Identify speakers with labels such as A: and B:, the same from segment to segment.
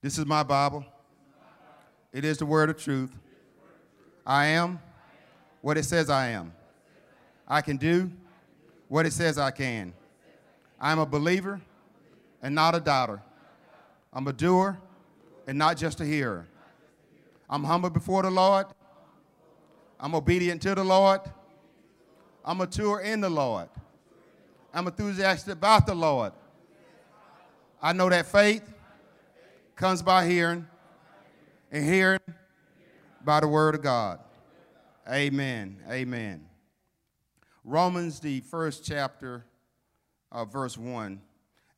A: This is my Bible. It is the word of truth. I am what it says I am. I can do what it says I can. I'm a believer and not a doubter. I'm a doer and not just a hearer. I'm humble before the Lord. I'm obedient to the Lord. I'm mature in the Lord. I'm enthusiastic about the Lord. I know that faith comes by hearing, and hearing by the word of God. Amen. Amen. Romans, the first chapter, uh, verse 1.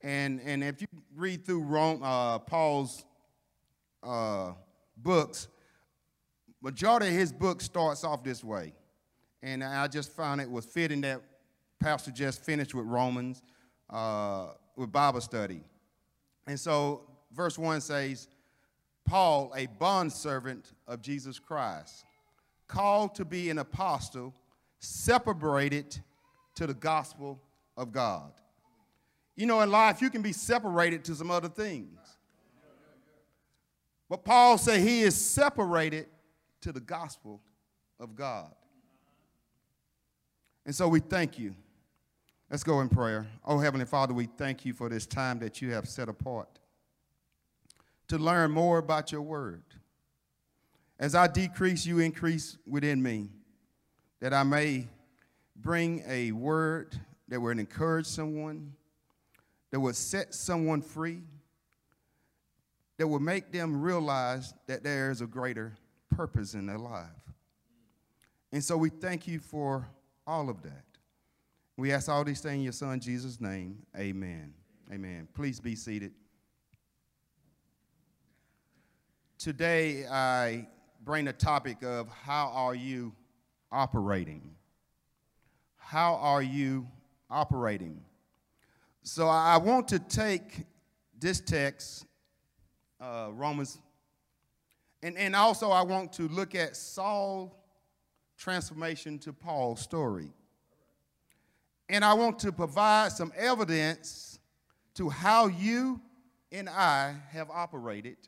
A: And, and if you read through Rome, uh, Paul's uh, books, majority of his book starts off this way. And I just found it was fitting that Pastor just finished with Romans, uh, with Bible study. And so verse 1 says, Paul, a bondservant of Jesus Christ, called to be an apostle, separated to the gospel of God. You know, in life, you can be separated to some other things. But Paul said he is separated to the gospel of God. And so we thank you. Let's go in prayer. Oh, Heavenly Father, we thank you for this time that you have set apart to learn more about your word. As I decrease, you increase within me, that I may bring a word that would encourage someone, that would set someone free, that would make them realize that there is a greater purpose in their life. And so we thank you for all of that. We ask all these things in your son Jesus' name. Amen. Amen. Please be seated. Today, I bring the topic of how are you operating? How are you operating? So I want to take this text, uh, Romans, and, and also I want to look at Saul's transformation to Paul's story. And I want to provide some evidence to how you and I have operated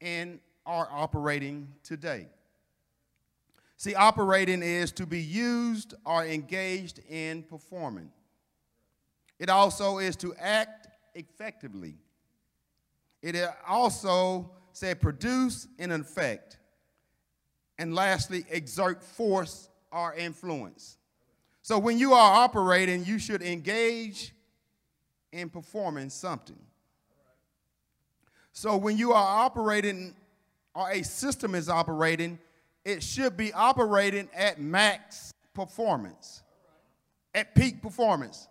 A: and are operating today. See, operating is to be used or engaged in performing. It also is to act effectively. It also said produce an effect. And lastly, exert force or influence. So when you are operating, you should engage in performing something. So when you are operating or a system is operating, it should be operating at max performance, at peak performance.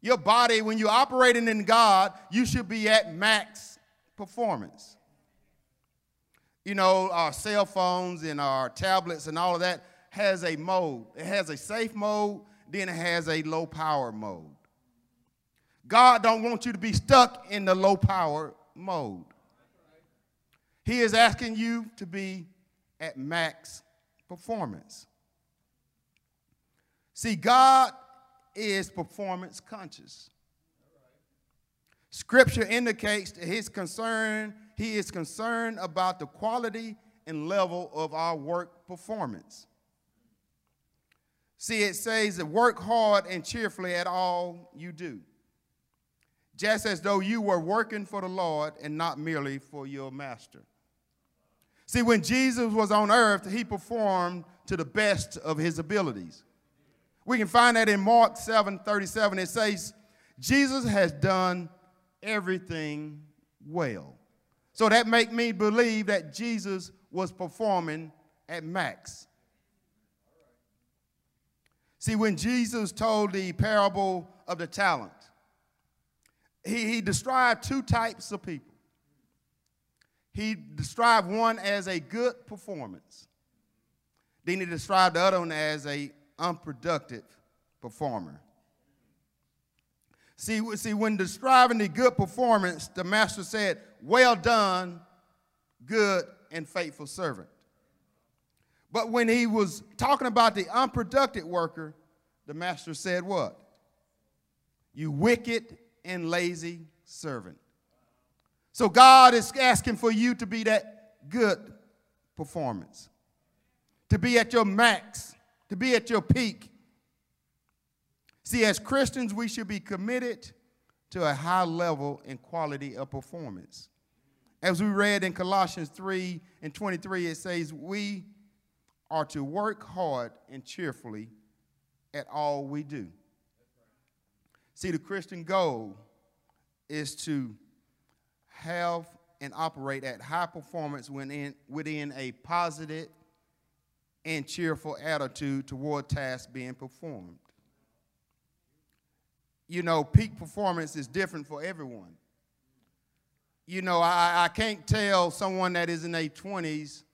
A: Your body, when you're operating in God, you should be at max performance. You know, our cell phones and our tablets and all of that has a mode. It has a safe mode, then it has a low power mode. God don't want you to be stuck in the low power mode. He is asking you to be at max performance. See, God is performance conscious. Scripture indicates that his concern, he is concerned about the quality and level of our work performance. See, it says that work hard and cheerfully at all you do just as though you were working for the Lord and not merely for your master. See, when Jesus was on earth, he performed to the best of his abilities. We can find that in Mark 7 37. It says, Jesus has done everything well. So that make me believe that Jesus was performing at max. See, when Jesus told the parable of the talent, he, he described two types of people. He described one as a good performance. Then he described the other one as a unproductive performer. See, see, when describing the good performance, the master said, Well done, good and faithful servant. But when he was talking about the unproductive worker, the master said, What? You wicked and lazy servant. So God is asking for you to be that good performance, to be at your max, to be at your peak. See, as Christians, we should be committed to a high level and quality of performance. As we read in Colossians 3 and 23, it says, We are to work hard and cheerfully at all we do. See, the Christian goal is to have and operate at high performance within, within a positive and cheerful attitude toward tasks being performed. You know, peak performance is different for everyone. You know, I, I can't tell someone that is in their 20s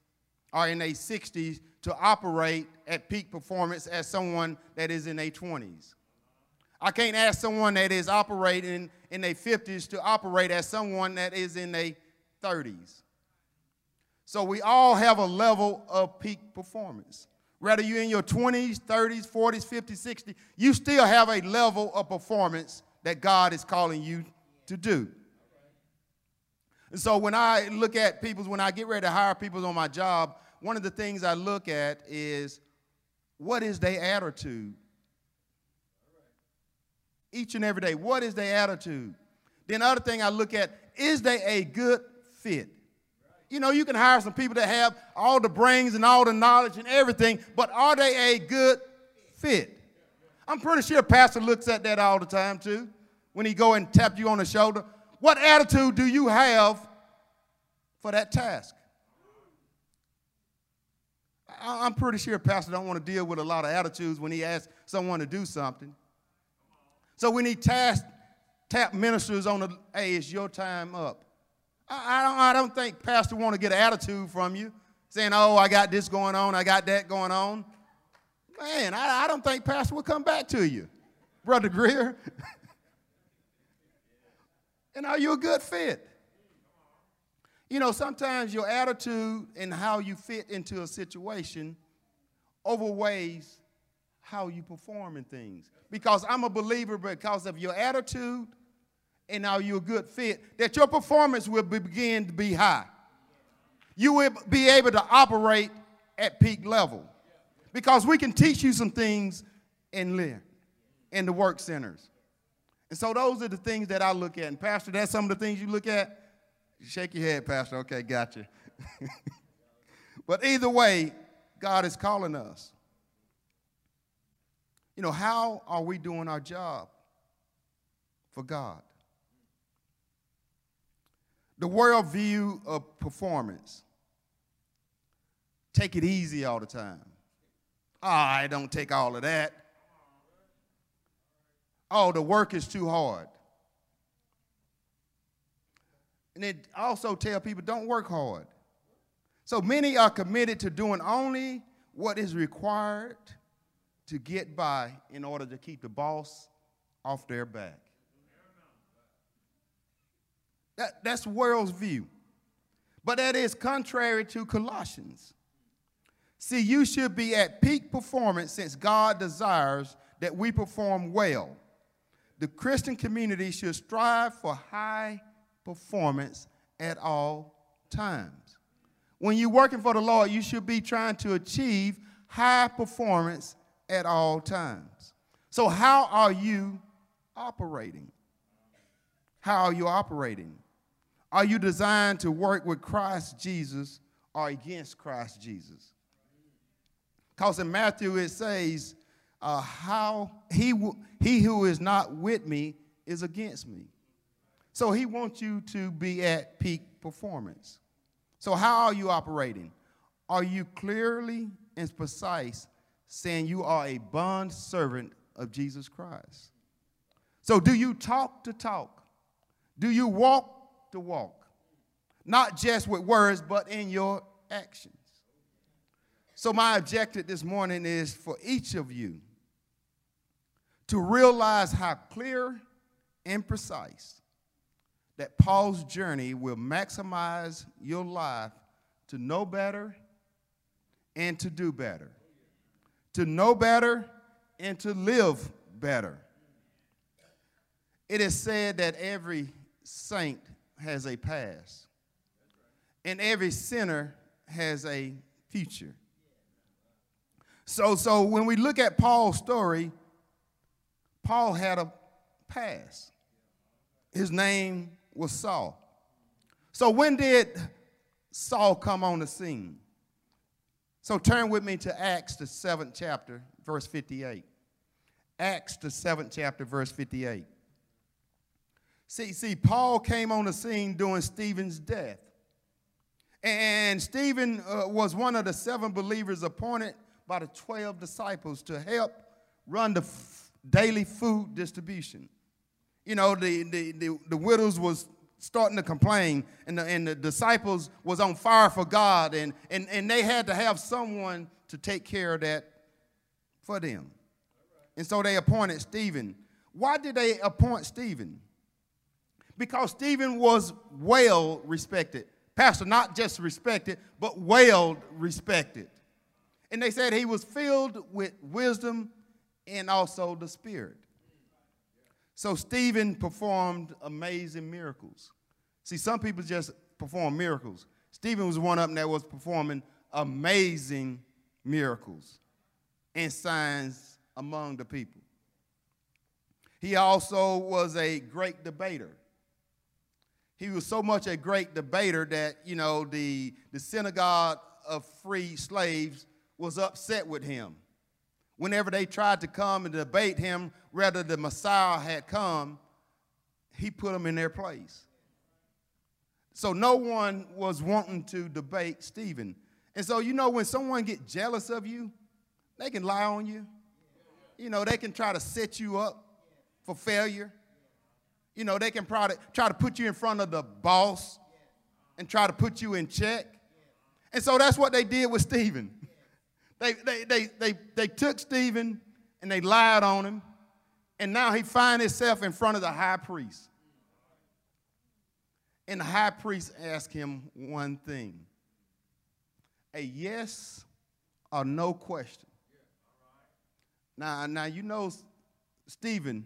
A: or in their 60s to operate at peak performance as someone that is in their 20s. I can't ask someone that is operating in their 50s to operate as someone that is in their 30s. So we all have a level of peak performance. Whether you're in your 20s, 30s, 40s, 50s, 60s, you still have a level of performance that God is calling you to do. And so when I look at people, when I get ready to hire people on my job, one of the things I look at is what is their attitude each and every day. What is their attitude? Then other thing I look at, is they a good fit? You know, you can hire some people that have all the brains and all the knowledge and everything, but are they a good fit? I'm pretty sure pastor looks at that all the time too. When he go and tap you on the shoulder, what attitude do you have for that task? I'm pretty sure pastor don't want to deal with a lot of attitudes when he asks someone to do something. So when he task, tap ministers on the, hey, it's your time up. I, I don't, I don't think pastor want to get an attitude from you saying, oh, I got this going on, I got that going on. Man, I, I don't think pastor will come back to you, Brother Greer. and are you a good fit? You know, sometimes your attitude and how you fit into a situation overweighs how you perform in things. Because I'm a believer because of your attitude and now you're a good fit, that your performance will begin to be high. You will be able to operate at peak level. Because we can teach you some things in there, in the work centers. And so those are the things that I look at. And Pastor, that's some of the things you look at? Shake your head, Pastor. Okay, gotcha. but either way, God is calling us. You know, how are we doing our job for God? The world view of performance. Take it easy all the time. Ah, oh, I don't take all of that. Oh, the work is too hard. And it also tell people don't work hard. So many are committed to doing only what is required to get by in order to keep the boss off their back. That, that's world's view. But that is contrary to Colossians. See, you should be at peak performance since God desires that we perform well. The Christian community should strive for high performance at all times. When you're working for the Lord, you should be trying to achieve high performance at all times. So, how are you operating? How are you operating? Are you designed to work with Christ Jesus or against Christ Jesus? Because in Matthew it says, uh, "How he he who is not with me is against me." So he wants you to be at peak performance. So how are you operating? Are you clearly and precise saying you are a bond servant of Jesus Christ. So, do you talk to talk? Do you walk to walk? Not just with words, but in your actions. So, my objective this morning is for each of you to realize how clear and precise that Paul's journey will maximize your life to know better and to do better to know better and to live better. It is said that every saint has a past, and every sinner has a future. So, so when we look at Paul's story, Paul had a past. His name was Saul. So when did Saul come on the scene? So turn with me to Acts, the seventh chapter, verse 58. Acts, the seventh chapter, verse 58. See, see, Paul came on the scene during Stephen's death. And Stephen uh, was one of the seven believers appointed by the 12 disciples to help run the daily food distribution. You know, the, the, the, the widows was starting to complain, and the, and the disciples was on fire for God, and, and, and they had to have someone to take care of that for them. And so they appointed Stephen. Why did they appoint Stephen? Because Stephen was well respected. Pastor, not just respected, but well respected. And they said he was filled with wisdom and also the Spirit. So Stephen performed amazing miracles. See, some people just perform miracles. Stephen was one of them that was performing amazing miracles and signs among the people. He also was a great debater. He was so much a great debater that, you know, the, the synagogue of free slaves was upset with him whenever they tried to come and debate him, whether the Messiah had come, he put them in their place. So no one was wanting to debate Stephen. And so, you know, when someone gets jealous of you, they can lie on you. You know, they can try to set you up for failure. You know, they can try to, put you in front of the boss and try to put you in check. And so that's what they did with Stephen. They, they, they, they, they took Stephen and they lied on him, and now he finds himself in front of the high priest. And the high priest asked him one thing a yes or no question. Now, now you know Stephen,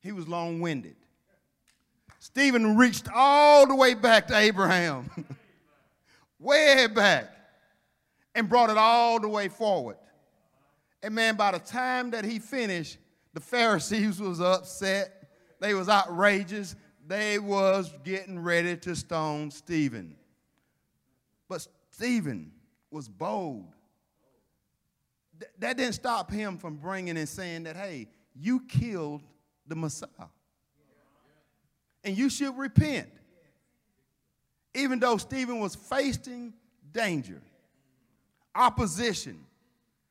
A: he was long winded. Stephen reached all the way back to Abraham, way back and brought it all the way forward. And man, by the time that he finished, the Pharisees was upset. They was outrageous. They was getting ready to stone Stephen. But Stephen was bold. Th- that didn't stop him from bringing and saying that, hey, you killed the Messiah. And you should repent. Even though Stephen was facing danger opposition,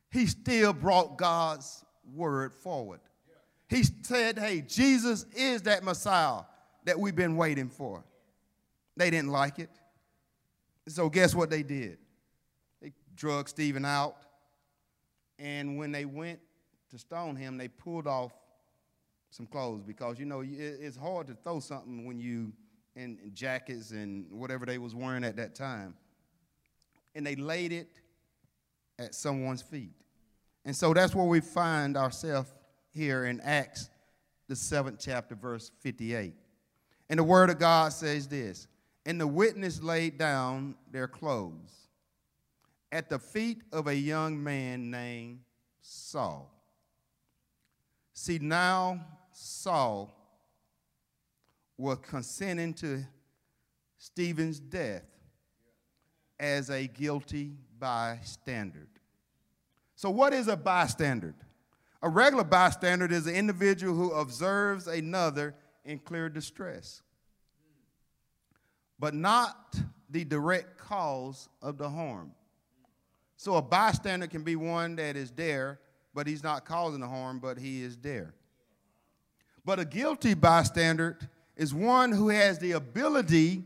A: he still brought God's word forward. He said, Hey, Jesus is that Messiah that we've been waiting for. They didn't like it. So, guess what they did? They drug Stephen out. And when they went to stone him, they pulled off some clothes because, you know, it's hard to throw something when you in jackets and whatever they was wearing at that time. And they laid it at someone's feet. And so that's where we find ourselves here in Acts, the seventh chapter, verse 58. And the word of God says this And the witness laid down their clothes at the feet of a young man named Saul. See, now Saul was consenting to Stephen's death as a guilty bystander. So, what is a bystander? A regular bystander is an individual who observes another in clear distress, but not the direct cause of the harm. So, a bystander can be one that is there, but he's not causing the harm, but he is there. But a guilty bystander is one who has the ability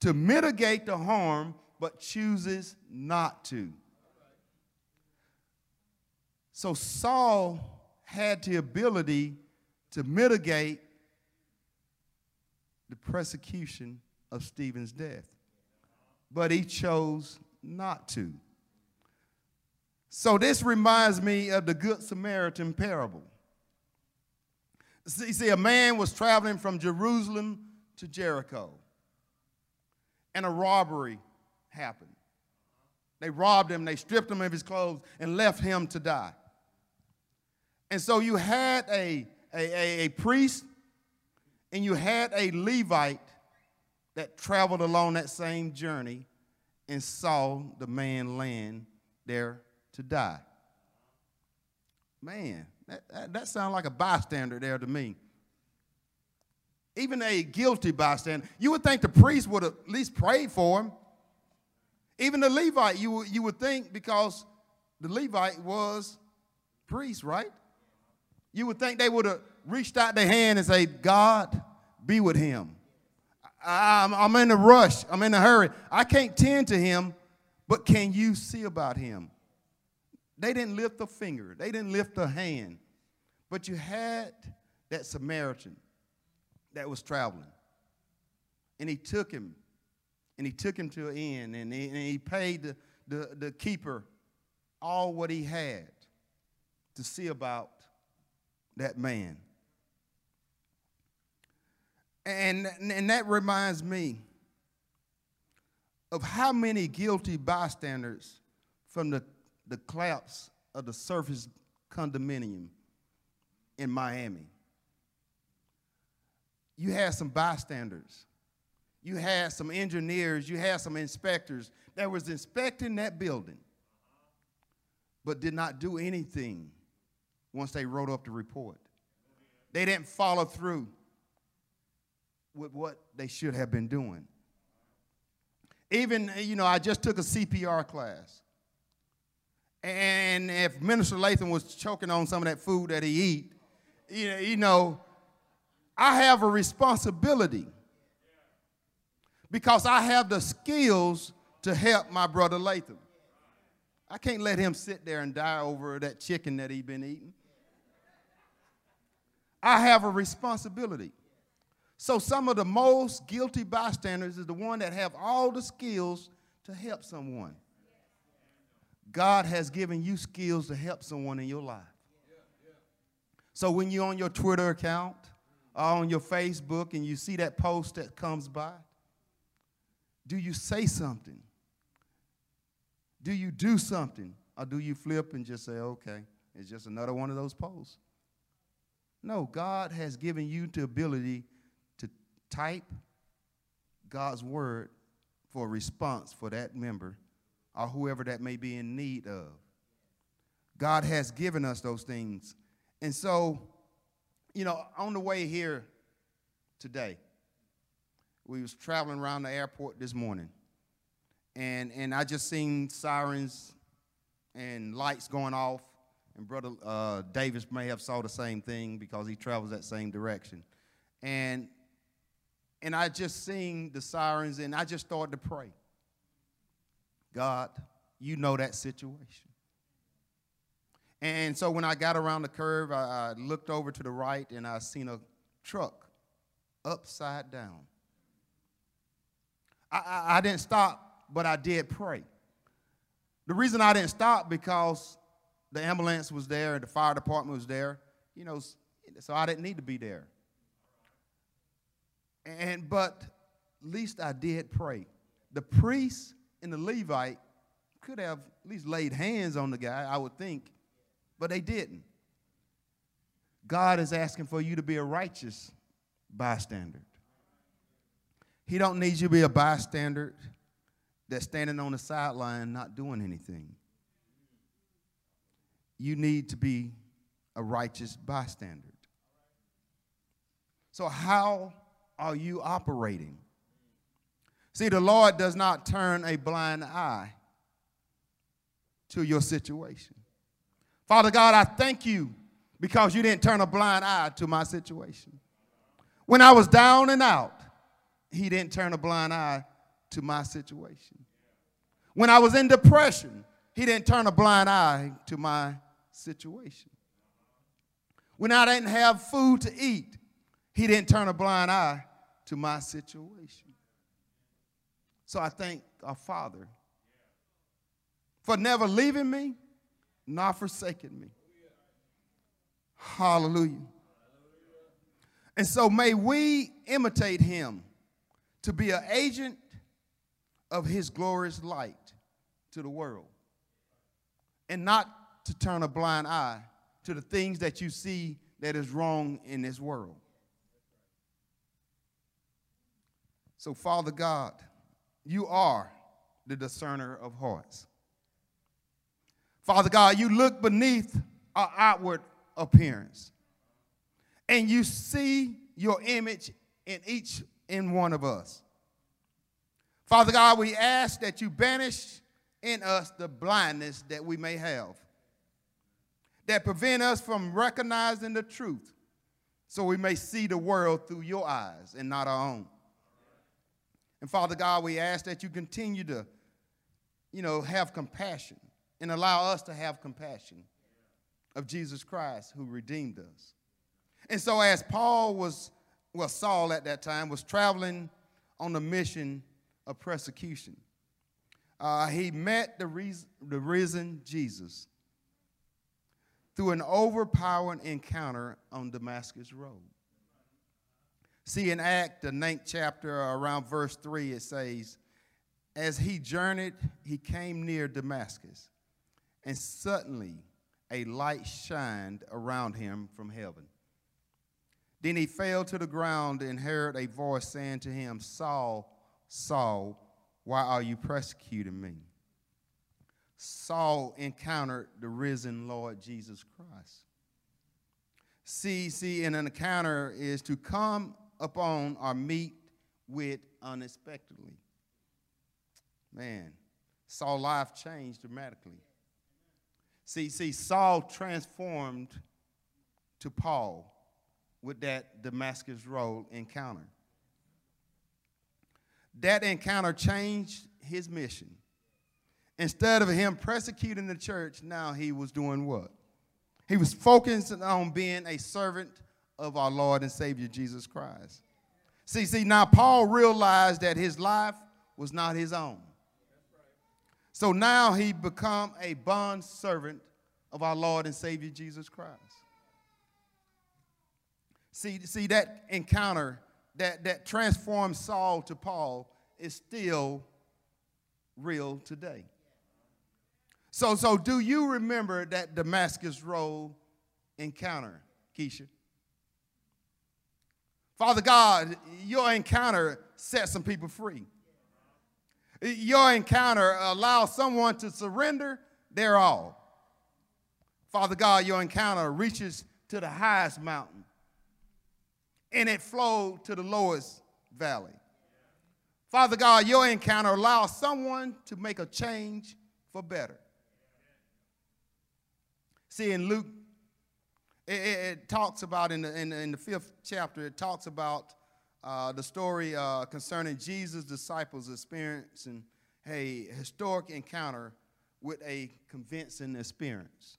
A: to mitigate the harm but chooses not to. So Saul had the ability to mitigate the persecution of Stephen's death, but he chose not to. So this reminds me of the Good Samaritan parable. See, see, a man was traveling from Jerusalem to Jericho and a robbery happened. They robbed him, they stripped him of his clothes, and left him to die. And so you had a, a, a, a priest and you had a Levite that traveled along that same journey and saw the man land there to die. Man, that, that, that sounds like a bystander there to me. Even a guilty bystander. You would think the priest would at least prayed for him. Even the Levite, you, you would think because the Levite was priest, right? You would think they would have reached out their hand and say, God, be with him. I'm, I'm in a rush. I'm in a hurry. I can't tend to him, but can you see about him? They didn't lift a finger, they didn't lift a hand. But you had that Samaritan that was traveling. And he took him, and he took him to an inn, and he, and he paid the, the, the keeper all what he had to see about that man. And, and that reminds me of how many guilty bystanders from the, the collapse of the Surfside condominium in Miami. You had some bystanders. You had some engineers. You had some inspectors that was inspecting that building, but did not do anything once they wrote up the report. They didn't follow through with what they should have been doing. Even, you know, I just took a CPR class. And if Minister Latham was choking on some of that food that he eat, you know, you know, I have a responsibility because I have the skills to help my brother Latham. I can't let him sit there and die over that chicken that he's been eating. I have a responsibility. So some of the most guilty bystanders is the one that have all the skills to help someone. God has given you skills to help someone in your life. So when you're on your Twitter account or on your Facebook and you see that post that comes by, do you say something? Do you do something? Or do you flip and just say, okay, it's just another one of those posts? No, God has given you the ability to type God's word for a response for that member or whoever that may be in need of. God has given us those things. And so, you know, on the way here today, we was traveling around the airport this morning. And, and I just seen sirens and lights going off. And Brother uh, Davis may have saw the same thing because he travels that same direction. And and I just seen the sirens and I just started to pray. God, you know that situation. And so when I got around the curve, I, I looked over to the right and I seen a truck upside down. I, I, I didn't stop, but I did pray. The reason I didn't stop because the ambulance was there and the fire department was there, you know, so I didn't need to be there. And but least I did pray. The priest and the Levite could have at least laid hands on the guy, I would think, but they didn't. God is asking for you to be a righteous bystander. He don't need you to be a bystander that's standing on the sideline not doing anything. You need to be a righteous bystander. So how are you operating? See, the Lord does not turn a blind eye to your situation. Father God, I thank you because you didn't turn a blind eye to my situation. When I was down and out, He didn't turn a blind eye to my situation. When I was in depression, He didn't turn a blind eye to my situation. When I didn't have food to eat, he didn't turn a blind eye to my situation. So I thank our Father for never leaving me, nor forsaking me. Hallelujah. And so may we imitate him to be an agent of his glorious light to the world and not to turn a blind eye to the things that you see that is wrong in this world. So, Father God, you are the discerner of hearts. Father God, you look beneath our outward appearance and you see your image in each in one of us. Father God, we ask that you banish in us the blindness that we may have, that prevent us from recognizing the truth, so we may see the world through your eyes and not our own. And Father God, we ask that you continue to, you know, have compassion and allow us to have compassion of Jesus Christ who redeemed us. And so, as Paul was, well, Saul at that time was traveling on a mission of persecution, uh, he met the, reason, the risen Jesus through an overpowering encounter on Damascus Road. See, in Act, the ninth chapter, around verse 3, it says, As he journeyed, he came near Damascus, and suddenly a light shined around him from heaven. Then he fell to the ground and heard a voice saying to him, Saul, Saul, why are you persecuting me? Saul encountered the risen Lord Jesus Christ. See, see, an encounter is to come upon or meet with unexpectedly. Man, Saul's life changed dramatically. See, see, Saul transformed to Paul with that Damascus Road encounter. That encounter changed his mission. Instead of him persecuting the church, now he was doing what? He was focused on being a servant of our Lord and Savior Jesus Christ. See, see, now Paul realized that his life was not his own. So now he become a bond servant of our Lord and Savior Jesus Christ. See, see that encounter that, that transformed Saul to Paul is still real today. So, so do you remember that Damascus Road encounter, Keisha? Father God, your encounter set some people free. Your encounter allows someone to surrender their all. Father God, your encounter reaches to the highest mountain and it flowed to the lowest valley. Father God, your encounter allows someone to make a change for better. See, in Luke, it, it, it talks about in the, in, in the, fifth chapter, it talks about uh, the story uh, concerning Jesus' disciples experiencing a historic encounter with a convincing experience.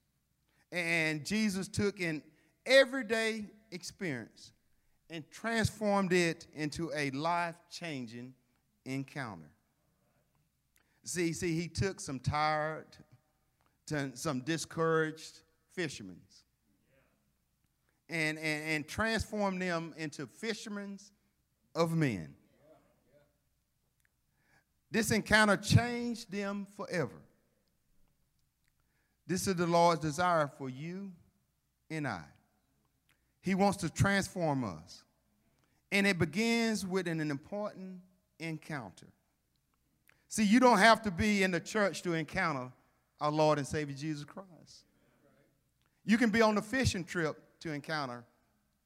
A: And Jesus took an everyday experience and transformed it into a life changing encounter. See, see, he took some tired, some discouraged fishermen and, and, and transformed them into fishermen of men. This encounter changed them forever. This is the Lord's desire for you and I. He wants to transform us. And it begins with an important encounter. See, you don't have to be in the church to encounter our Lord and Savior Jesus Christ. You can be on a fishing trip to encounter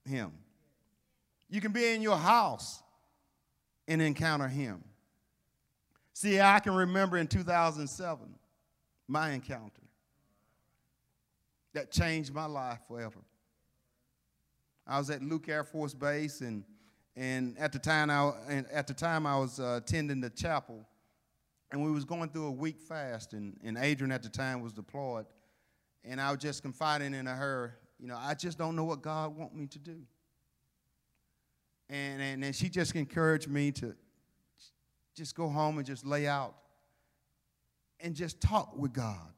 A: Him. You can be in your house and encounter Him. See, I can remember in 2007 my encounter that changed my life forever. I was at Luke Air Force Base, and and at the time I at the time I was uh, attending the chapel, and we was going through a week fast, and, and Adrian at the time was deployed, and I was just confiding in her, you know, I just don't know what God want me to do. And and, and she just encouraged me to just go home and just lay out and just talk with God.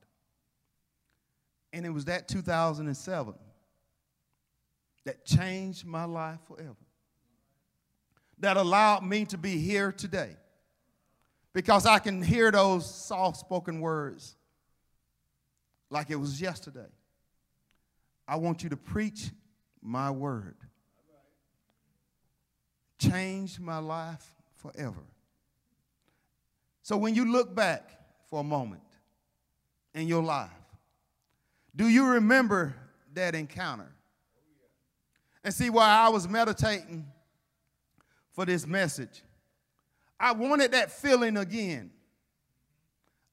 A: And it was that 2007 that changed my life forever, that allowed me to be here today because I can hear those soft spoken words like it was yesterday. I want you to preach my word. Change my life forever. So when you look back for a moment in your life, do you remember that encounter? And see, while I was meditating for this message, I wanted that feeling again.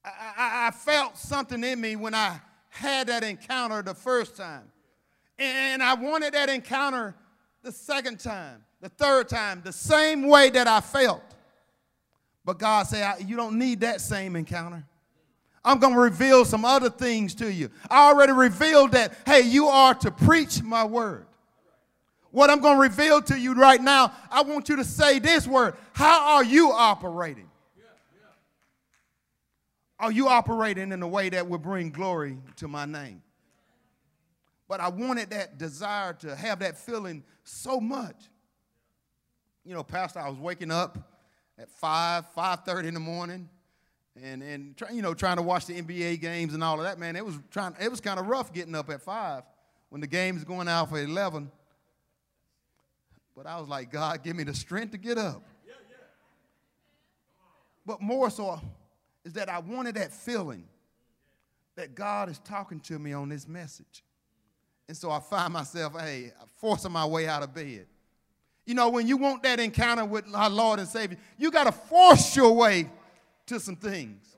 A: I, I, I, felt something in me when I had that encounter the first time. And I wanted that encounter the second time, the third time, the same way that I felt. But God said, You don't need that same encounter. I'm going to reveal some other things to you. I already revealed that, hey, you are to preach my word. What I'm going to reveal to you right now, I want you to say this word. How are you operating? Are you operating in a way that will bring glory to my name? But I wanted that desire to have that feeling so much. You know, Pastor, I was waking up at 5, 5.30 in the morning and, and try, you know, trying to watch the NBA games and all of that, man. It was, trying, it was kind of rough getting up at 5 when the game's going out for 11. But I was like, God, give me the strength to get up. But more so is that I wanted that feeling that God is talking to me on this message. And so I find myself, hey, forcing my way out of bed. You know, when you want that encounter with our Lord and Savior, you got to force your way to some things.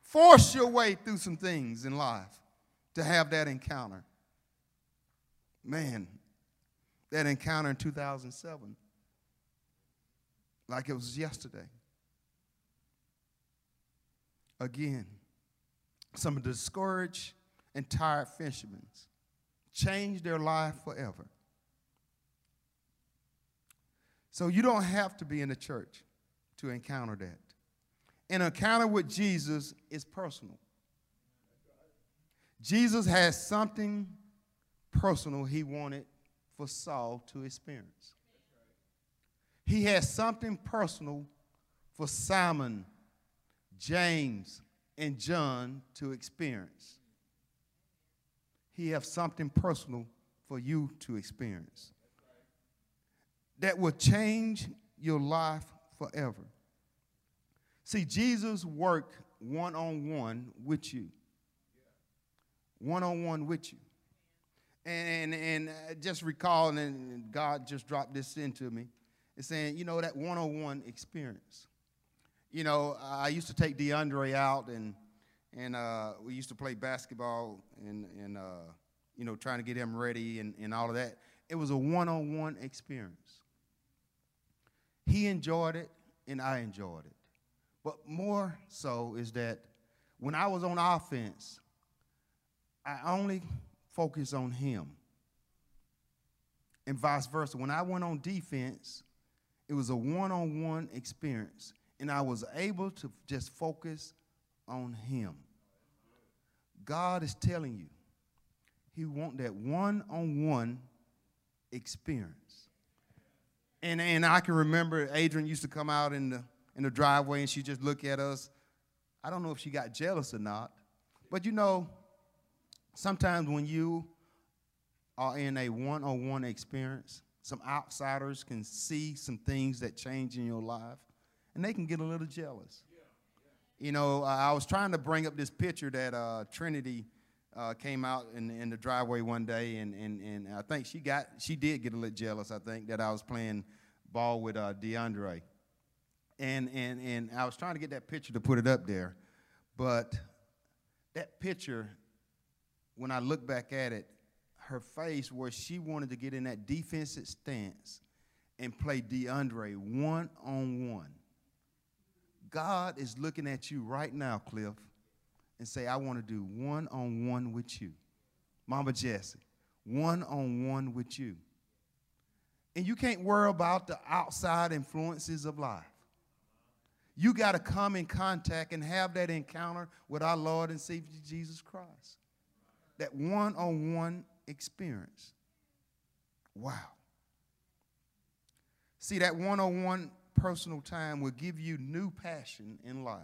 A: Force your way through some things in life to have that encounter. Man, that encounter in 2007 like it was yesterday. Again, some discouraged and tired fishermen changed their life forever. So you don't have to be in the church to encounter that. An encounter with Jesus is personal. Jesus has something personal he wanted for Saul to experience. He has something personal for Simon, James, and John to experience. He has something personal for you to experience that will change your life forever. See, Jesus worked one on one with you. One on one with you. And, and just recalling, and God just dropped this into me, it's saying, you know, that one on one experience. You know, I used to take DeAndre out, and, and uh, we used to play basketball and, and uh, you know, trying to get him ready and, and all of that. It was a one on one experience. He enjoyed it, and I enjoyed it. But more so is that when I was on offense, I only focus on him. And vice versa. When I went on defense, it was a one on one experience, and I was able to just focus on him. God is telling you, He want that one on one experience. And, and I can remember Adrian used to come out in the, in the driveway and she just look at us. I don't know if she got jealous or not, but you know, sometimes when you are in a one on one experience, some outsiders can see some things that change in your life and they can get a little jealous. You know, I was trying to bring up this picture that uh, Trinity uh, came out in, in the driveway one day, and, and, and I think she got she did get a little jealous. I think that I was playing ball with uh, DeAndre, and and and I was trying to get that picture to put it up there, but that picture when I look back at it, her face where she wanted to get in that defensive stance and play DeAndre one on one. God is looking at you right now, Cliff, and say, I want to do one on one with you. Mama Jesse, one on one with you. And you can't worry about the outside influences of life. You got to come in contact and have that encounter with our Lord and Savior Jesus Christ that one on one experience. Wow. See, that one on one personal time will give you new passion in life,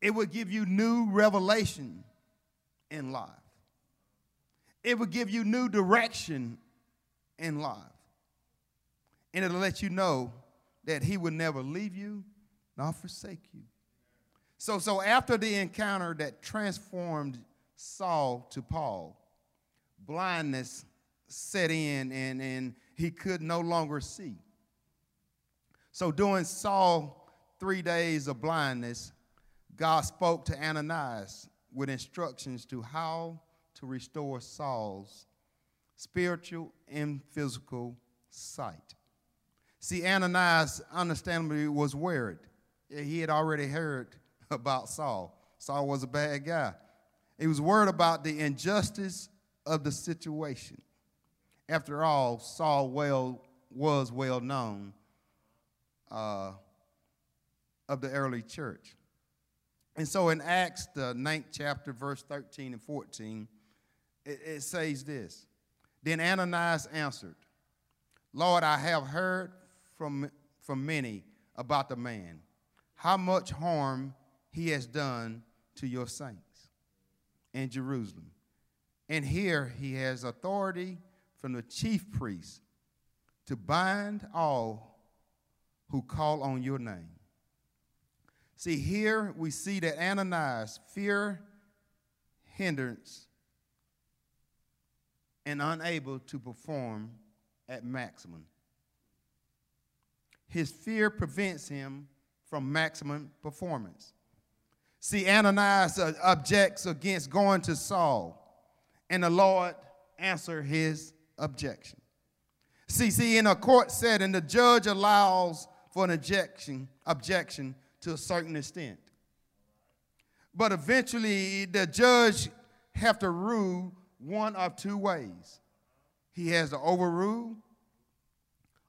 A: it will give you new revelation in life, it will give you new direction in life. And it'll let you know that He will never leave you nor forsake you. So, so after the encounter that transformed Saul to Paul, blindness set in and, and he could no longer see. So during Saul three days of blindness, God spoke to Ananias with instructions to how to restore Saul's spiritual and physical sight. See, Ananias understandably was worried. He had already heard about Saul. Saul was a bad guy. He was worried about the injustice of the situation. After all, Saul well, was well known uh, of the early church. And so in Acts, the ninth chapter, verse 13 and 14, it, it says this Then Ananias answered, Lord, I have heard from, from many about the man, how much harm he has done to your saints in Jerusalem. And here he has authority from the chief priest to bind all who call on your name. See, here we see that Ananias fear hindrance and unable to perform at maximum. His fear prevents him from maximum performance. See, Ananias uh, objects against going to Saul, and the Lord answered his objection. See, see, in a court setting, the judge allows for an objection, objection to a certain extent. But eventually, the judge have to rule one of two ways. He has to overrule,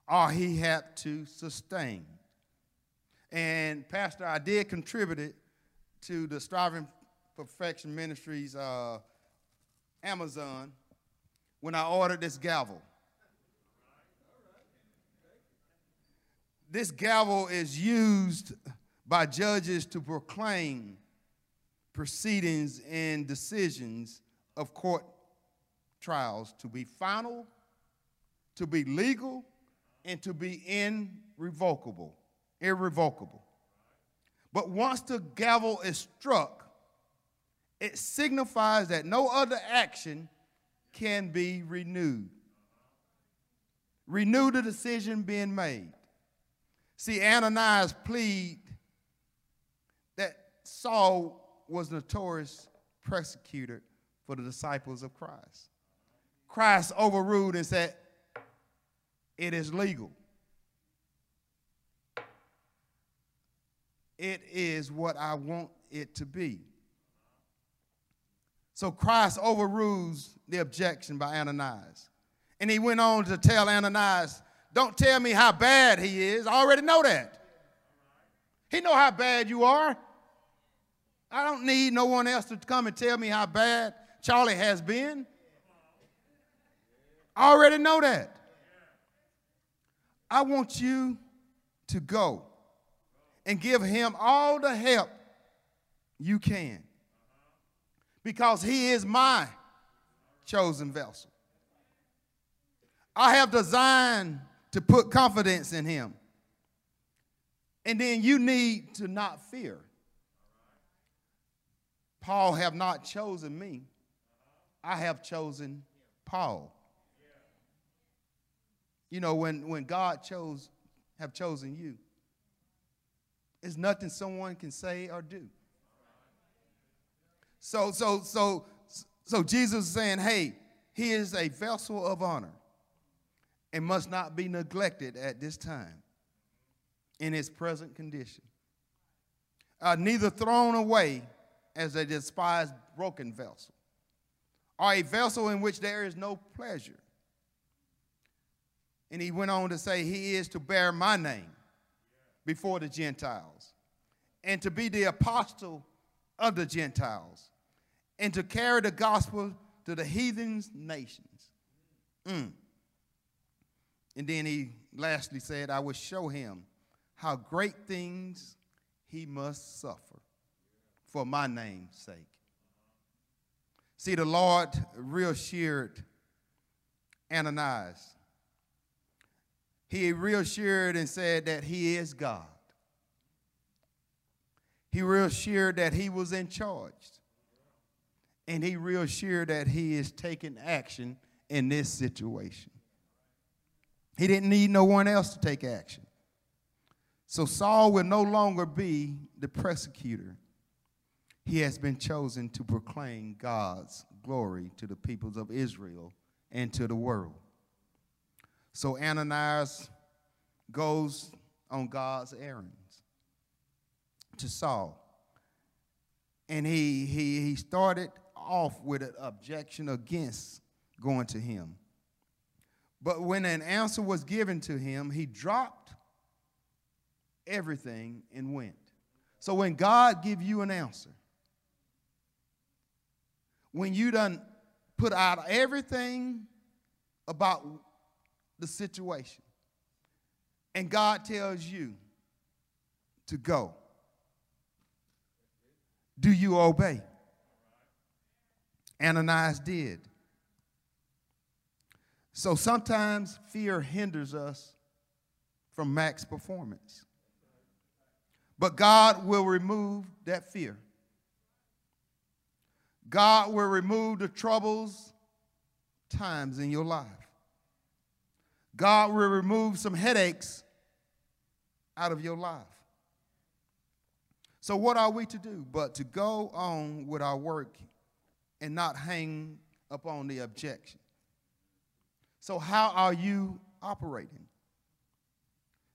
A: or he have to sustain. And Pastor, I did contribute to the Striving Perfection Ministries uh, Amazon when I ordered this gavel. This gavel is used by judges to proclaim proceedings and decisions of court trials to be final, to be legal, and to be irrevocable. Irrevocable. But once the gavel is struck, it signifies that no other action can be renewed. Renew the decision being made. See, Ananias plead that Saul was notorious persecutor for the disciples of Christ. Christ overruled and said, It is legal. It is what I want it to be. So Christ overrules the objection by Ananias. And he went on to tell Ananias, don't tell me how bad he is. I already know that. He know how bad you are. I don't need no one else to come and tell me how bad Charlie has been. I already know that. I want you to go and give him all the help you can because he is my chosen vessel. I have designed to put confidence in him. And then you need to not fear. Paul have not chosen me. I have chosen Paul. You know, when, when God chose, have chosen you, it's nothing someone can say or do. So, so, so, so Jesus is saying, hey, he is a vessel of honor and must not be neglected at this time in his present condition. Uh, neither thrown away as a despised broken vessel, or a vessel in which there is no pleasure. And he went on to say, He is to bear my name before the Gentiles, and to be the apostle of the Gentiles, and to carry the gospel to the heathens nations. Mm. And then he lastly said, I will show him how great things he must suffer for my name's sake. See, the Lord reassured Ananias. He reassured and said that he is God. He reassured that he was in charge. And he reassured that he is taking action in this situation. He didn't need no one else to take action. So Saul will no longer be the persecutor. He has been chosen to proclaim God's glory to the peoples of Israel and to the world. So Ananias goes on God's errands to Saul. And he, he, he started off with an objection against going to him. But when an answer was given to him, he dropped everything and went. So when God give you an answer, when you done put out everything about the situation, and God tells you to go, do you obey? Ananias did. So sometimes fear hinders us from max performance. But God will remove that fear. God will remove the troubles times in your life. God will remove some headaches out of your life. So, what are we to do but to go on with our work and not hang upon the objection? So, how are you operating?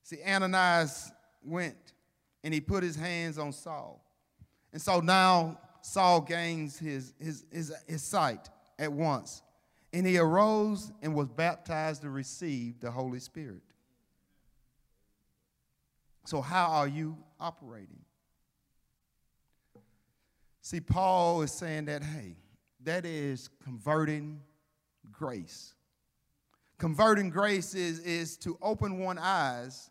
A: See, Ananias went and he put his hands on Saul. And so now Saul gains his, his, his, his sight at once. And he arose and was baptized to receive the Holy Spirit. So, how are you operating? See, Paul is saying that, hey, that is converting grace. Converting grace is, is to open one's eyes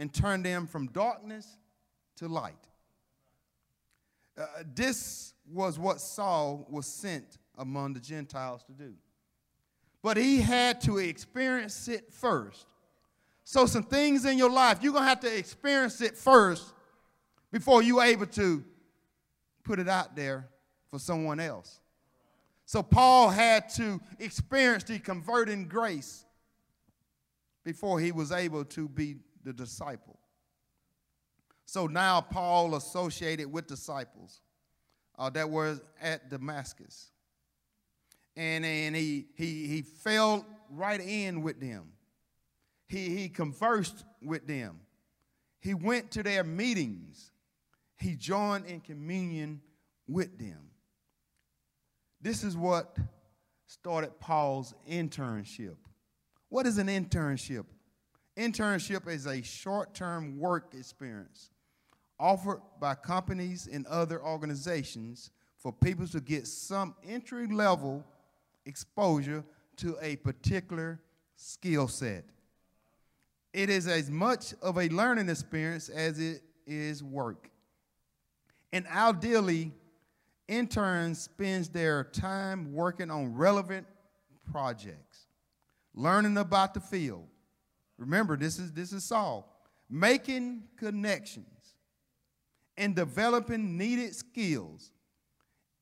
A: and turn them from darkness to light. Uh, this was what Saul was sent among the Gentiles to do. But he had to experience it first. So, some things in your life, you're going to have to experience it first before you're able to put it out there for someone else. So Paul had to experience the converting grace before he was able to be the disciple. So now Paul associated with disciples uh, that were at Damascus. And, and he, he, he fell right in with them. He, he conversed with them. He went to their meetings he joined in communion with them. This is what started Paul's internship. What is an internship? Internship is a short term work experience offered by companies and other organizations for people to get some entry level exposure to a particular skill set. It is as much of a learning experience as it is work. And ideally, interns spends their time working on relevant projects, learning about the field. Remember, this is this is Saul. Making connections and developing needed skills.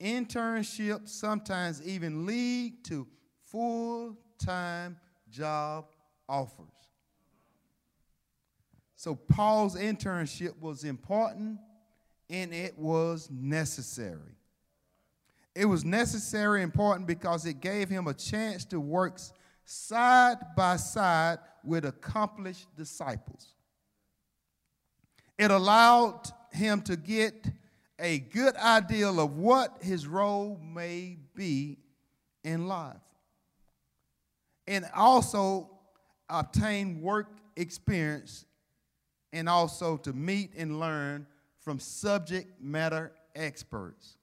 A: Internships sometimes even lead to full-time job offers. So Paul's internship was important and it was necessary. It was necessary important because it gave him a chance to work side by side with accomplished disciples. It allowed him to get a good idea of what his role may be in life. And also obtain work experience and also to meet and learn from subject matter experts.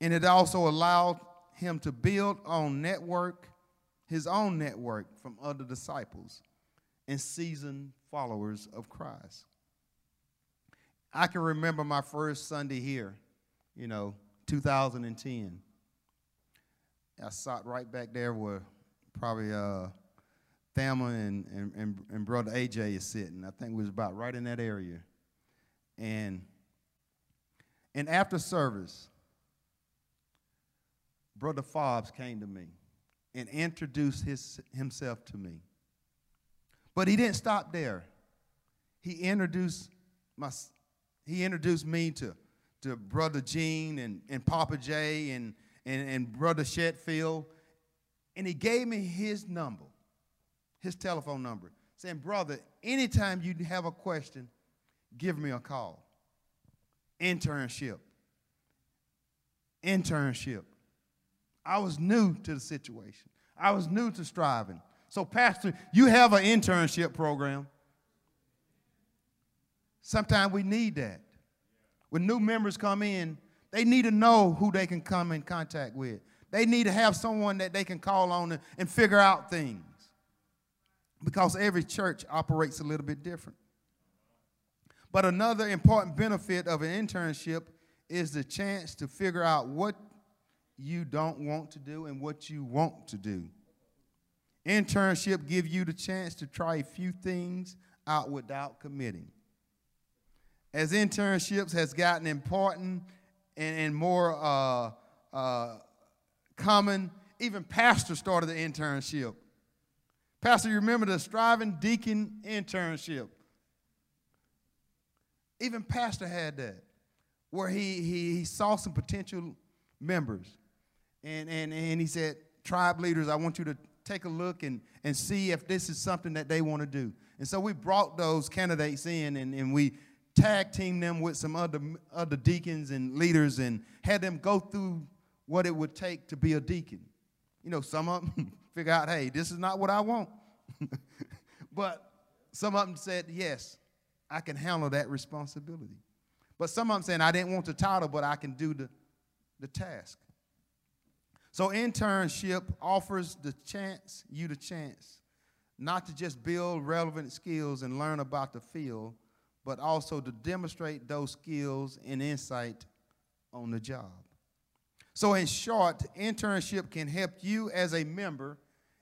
A: And it also allowed him to build on network, his own network from other disciples and seasoned followers of Christ. I can remember my first Sunday here, you know, 2010. I sat right back there where probably uh, Thelma and, and, and, and Brother AJ is sitting. I think we was about right in that area. And, and after service, Brother Fobbs came to me and introduced his, himself to me. But he didn't stop there. He introduced my, he introduced me to, to Brother Gene and, and Papa Jay and, and, and Brother Shetfield. And he gave me his number, his telephone number, saying, Brother, anytime you have a question, give me a call. Internship. Internship. I was new to the situation. I was new to striving. So, Pastor, you have an internship program. Sometimes we need that. When new members come in, they need to know who they can come in contact with. They need to have someone that they can call on and figure out things. Because every church operates a little bit different. But another important benefit of an internship is the chance to figure out what you don't want to do and what you want to do. Internship give you the chance to try a few things out without committing. As internships has gotten important and, and more uh, uh, common, even pastors started the internship. Pastor, you remember the striving deacon internship? Even pastor had that, where he, he, he saw some potential members. And, and, and he said, tribe leaders, I want you to take a look and, and see if this is something that they want to do. And so we brought those candidates in and, and we tag teamed them with some other, other deacons and leaders and had them go through what it would take to be a deacon. You know, some of them figure out, hey, this is not what I want. but some of them said, yes, I can handle that responsibility. But some of them saying, I didn't want the title, but I can do the, the task. So internship offers the chance, you the chance, not to just build relevant skills and learn about the field, but also to demonstrate those skills and insight on the job. So, in short, internship can help you as a member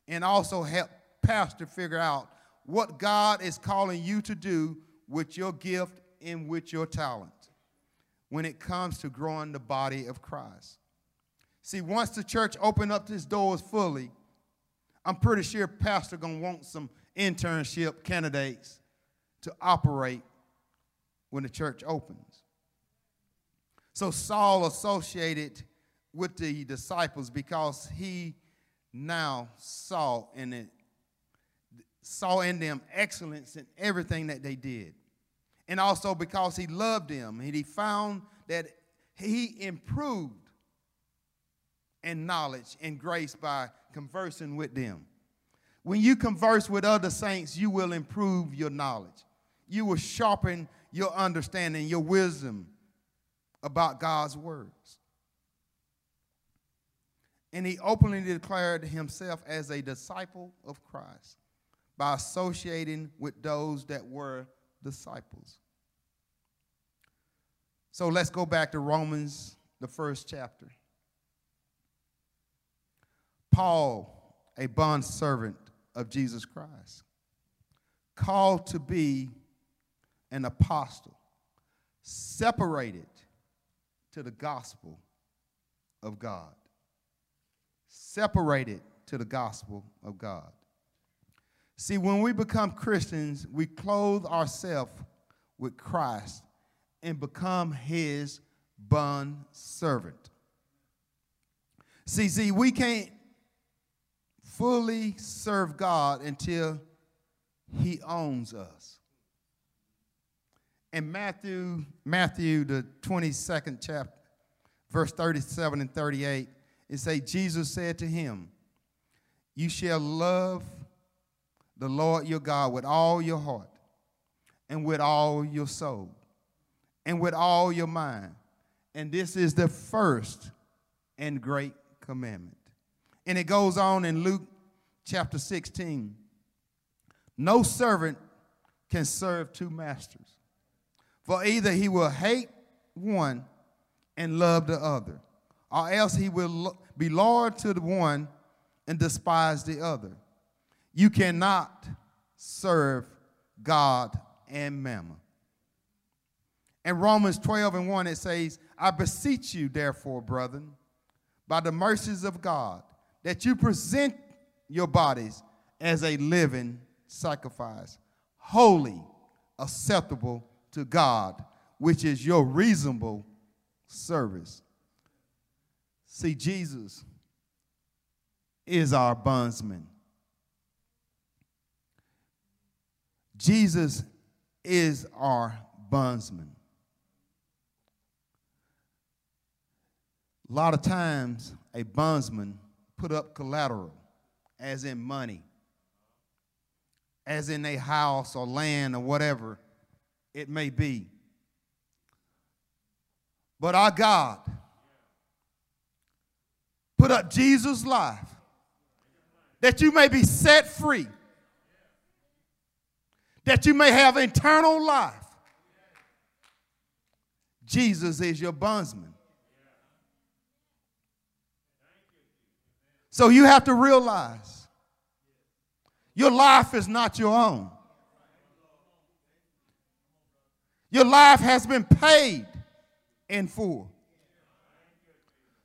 A: and also help pastor figure out what God is calling you to do with your gift and with your talent when it comes to growing the body of Christ. See, once the church open up its doors fully, I'm pretty sure pastor going to want some internship candidates to operate when the church opens. So Saul associated with the disciples because he now saw in it saw in them excellence in everything that they did. And also because he loved them and he found that he improved in knowledge and grace by conversing with them. When you converse with other saints, you will improve your knowledge. You will sharpen your understanding, your wisdom about God's words. And he openly declared himself as a disciple of Christ by associating with those that were disciples. So let's go back to Romans, the first chapter. Paul, a bond servant of Jesus Christ, called to be an apostle, separated to the gospel of God. Separated to the gospel of God. See, when we become Christians, we clothe ourselves with Christ and become his bond servant. See, see, we can't fully serve God until he owns us in Matthew, Matthew, the 22nd chapter, verse 37 and 38, it say, Jesus said to him, You shall love the Lord your God with all your heart, and with all your soul, and with all your mind. And this is the first and great commandment. And it goes on in Luke chapter 16. No servant can serve two masters, for either he will hate one and love the other, or else he will be loyal to the one and despise the other. You cannot serve God and mammon. In Romans 12 and 1, it says, I beseech you, therefore, brethren, by the mercies of God, that you present your bodies as a living sacrifice, holy, acceptable to God, which is your reasonable service. See, Jesus is our bondsman. Jesus is our bondsman. A lot of times, a bondsman put up collateral, as in money, as in a house or land or whatever it may be. But our God put up Jesus' life that you may be set free, that you may have eternal life. Jesus is your bondsman. So you have to realize your life is not your own. Your life has been paid in full.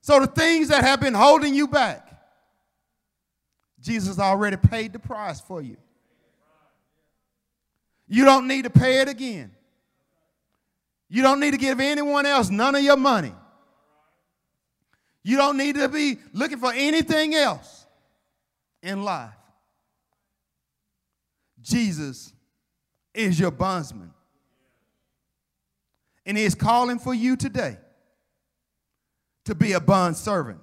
A: So the things that have been holding you back, Jesus already paid the price for you. You don't need to pay it again. You don't need to give anyone else none of your money. You don't need to be looking for anything else in life. Jesus is your bondsman. And he is calling for you today to be a bond servant.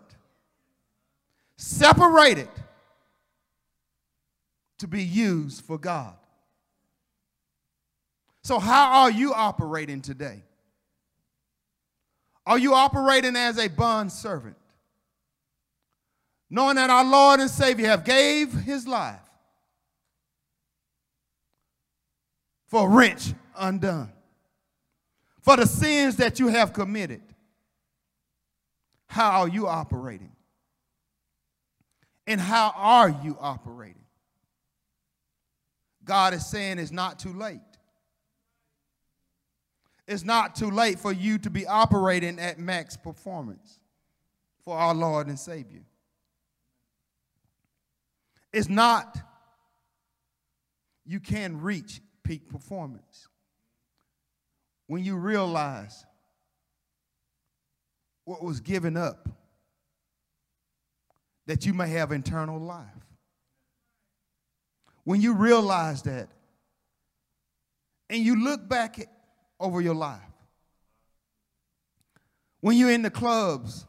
A: Separated to be used for God. So, how are you operating today? Are you operating as a bond servant? Knowing that our Lord and Savior have gave his life for a wrench undone, for the sins that you have committed. How are you operating? And how are you operating? God is saying it's not too late. It's not too late for you to be operating at max performance for our Lord and Savior. It's not you can reach peak performance when you realize what was given up that you may have eternal life. When you realize that and you look back at over your life. When you're in the clubs,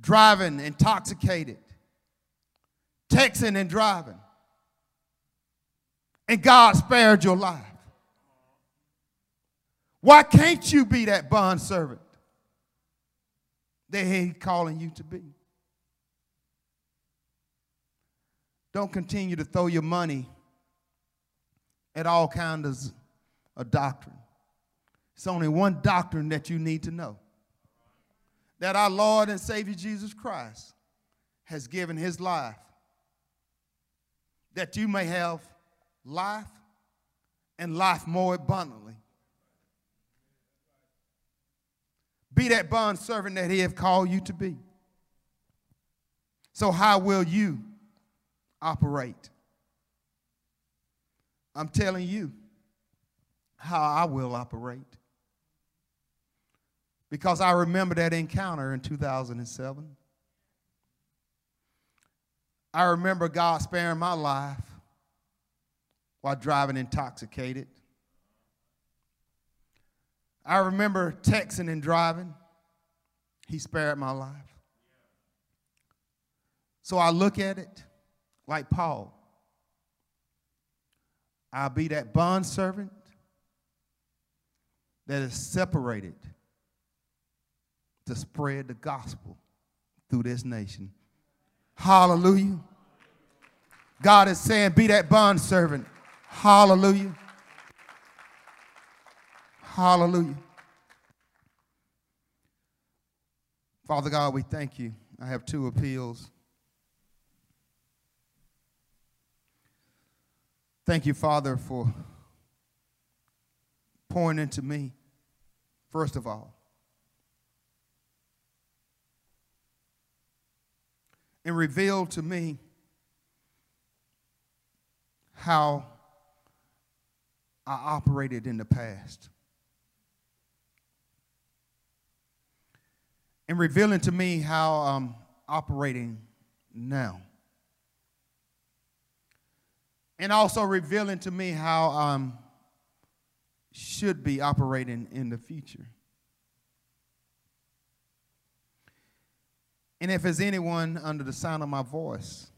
A: driving intoxicated, texting and driving, and God spared your life. Why can't you be that bond servant that He's calling you to be? Don't continue to throw your money at all kinds of doctrine. It's only one doctrine that you need to know that our Lord and Savior Jesus Christ has given his life that you may have life and life more abundantly. Be that bond servant that he have called you to be. So how will you operate? I'm telling you how I will operate. Because I remember that encounter in 2007. I remember God sparing my life while driving intoxicated. I remember texting and driving. He spared my life. So I look at it like Paul. I'll be that bond servant that is separated to spread the gospel through this nation. Hallelujah. God is saying, be that bond servant. Hallelujah. Hallelujah. Father God, we thank you. I have two appeals. Thank you, Father, for pouring into me, first of all. And revealed to me how I operated in the past. And revealing to me how I'm operating now. And also revealing to me how I should be operating in the future. And if there's anyone under the sound of my voice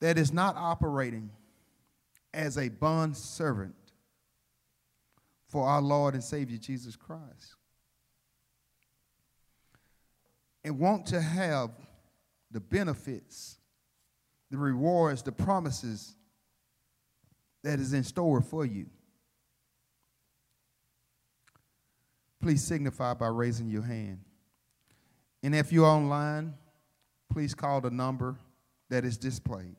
A: that is not operating as a bond servant for our Lord and Savior Jesus Christ and want to have the benefits, the rewards, the promises that is in store for you, please signify by raising your hand. And if you're online, please call the number that is displayed.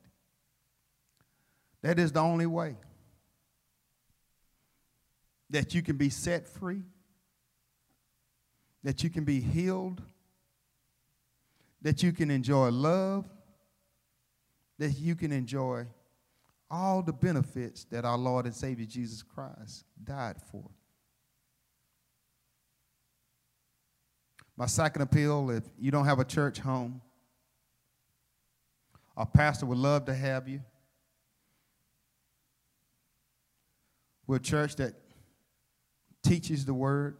A: That is the only way that you can be set free, that you can be healed, that you can enjoy love, that you can enjoy all the benefits that our Lord and Savior Jesus Christ died for. My second appeal if you don't have a church home, our pastor would love to have you. We're a church that teaches the word,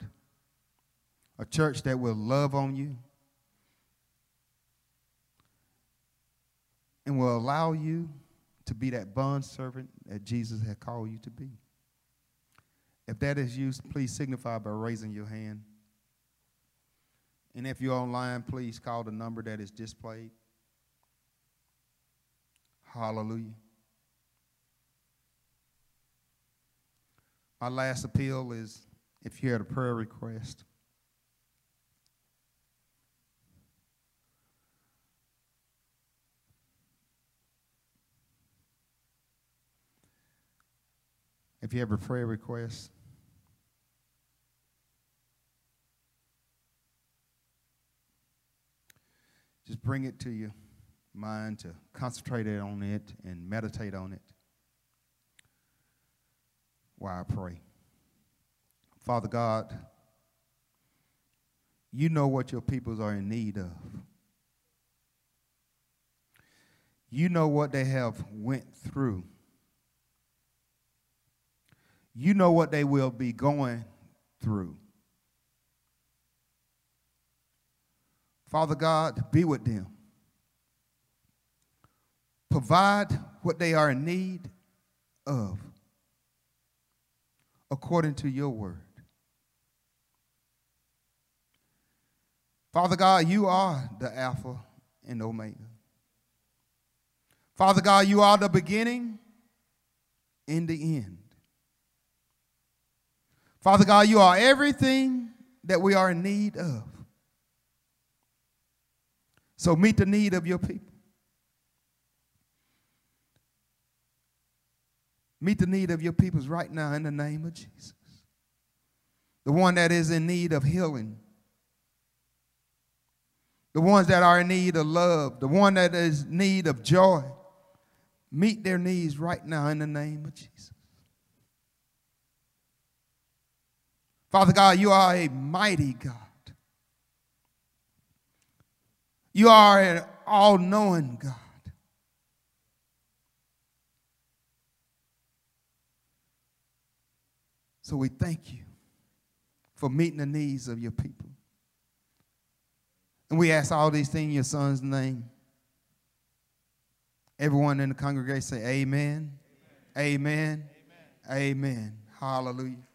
A: a church that will love on you, and will allow you to be that bond servant that Jesus had called you to be. If that is you, please signify by raising your hand. And if you're online, please call the number that is displayed. Hallelujah. My last appeal is if you had a prayer request. If you have a prayer request, just bring it to your mind to concentrate on it and meditate on it while I pray. Father God, you know what your peoples are in need of. You know what they have went through. You know what they will be going through. Father God, be with them. Provide what they are in need of according to your word. Father God, you are the Alpha and Omega. Father God, you are the beginning and the end. Father God, you are everything that we are in need of. So meet the need of your people. Meet the need of your peoples right now in the name of Jesus. The one that is in need of healing. The ones that are in need of love. The one that is in need of joy. Meet their needs right now in the name of Jesus. Father God, you are a mighty God. You are an all knowing God. So we thank you for meeting the needs of your people. And we ask all these things in your son's name. Everyone in the congregation say amen. Amen. Amen. amen. amen. Hallelujah.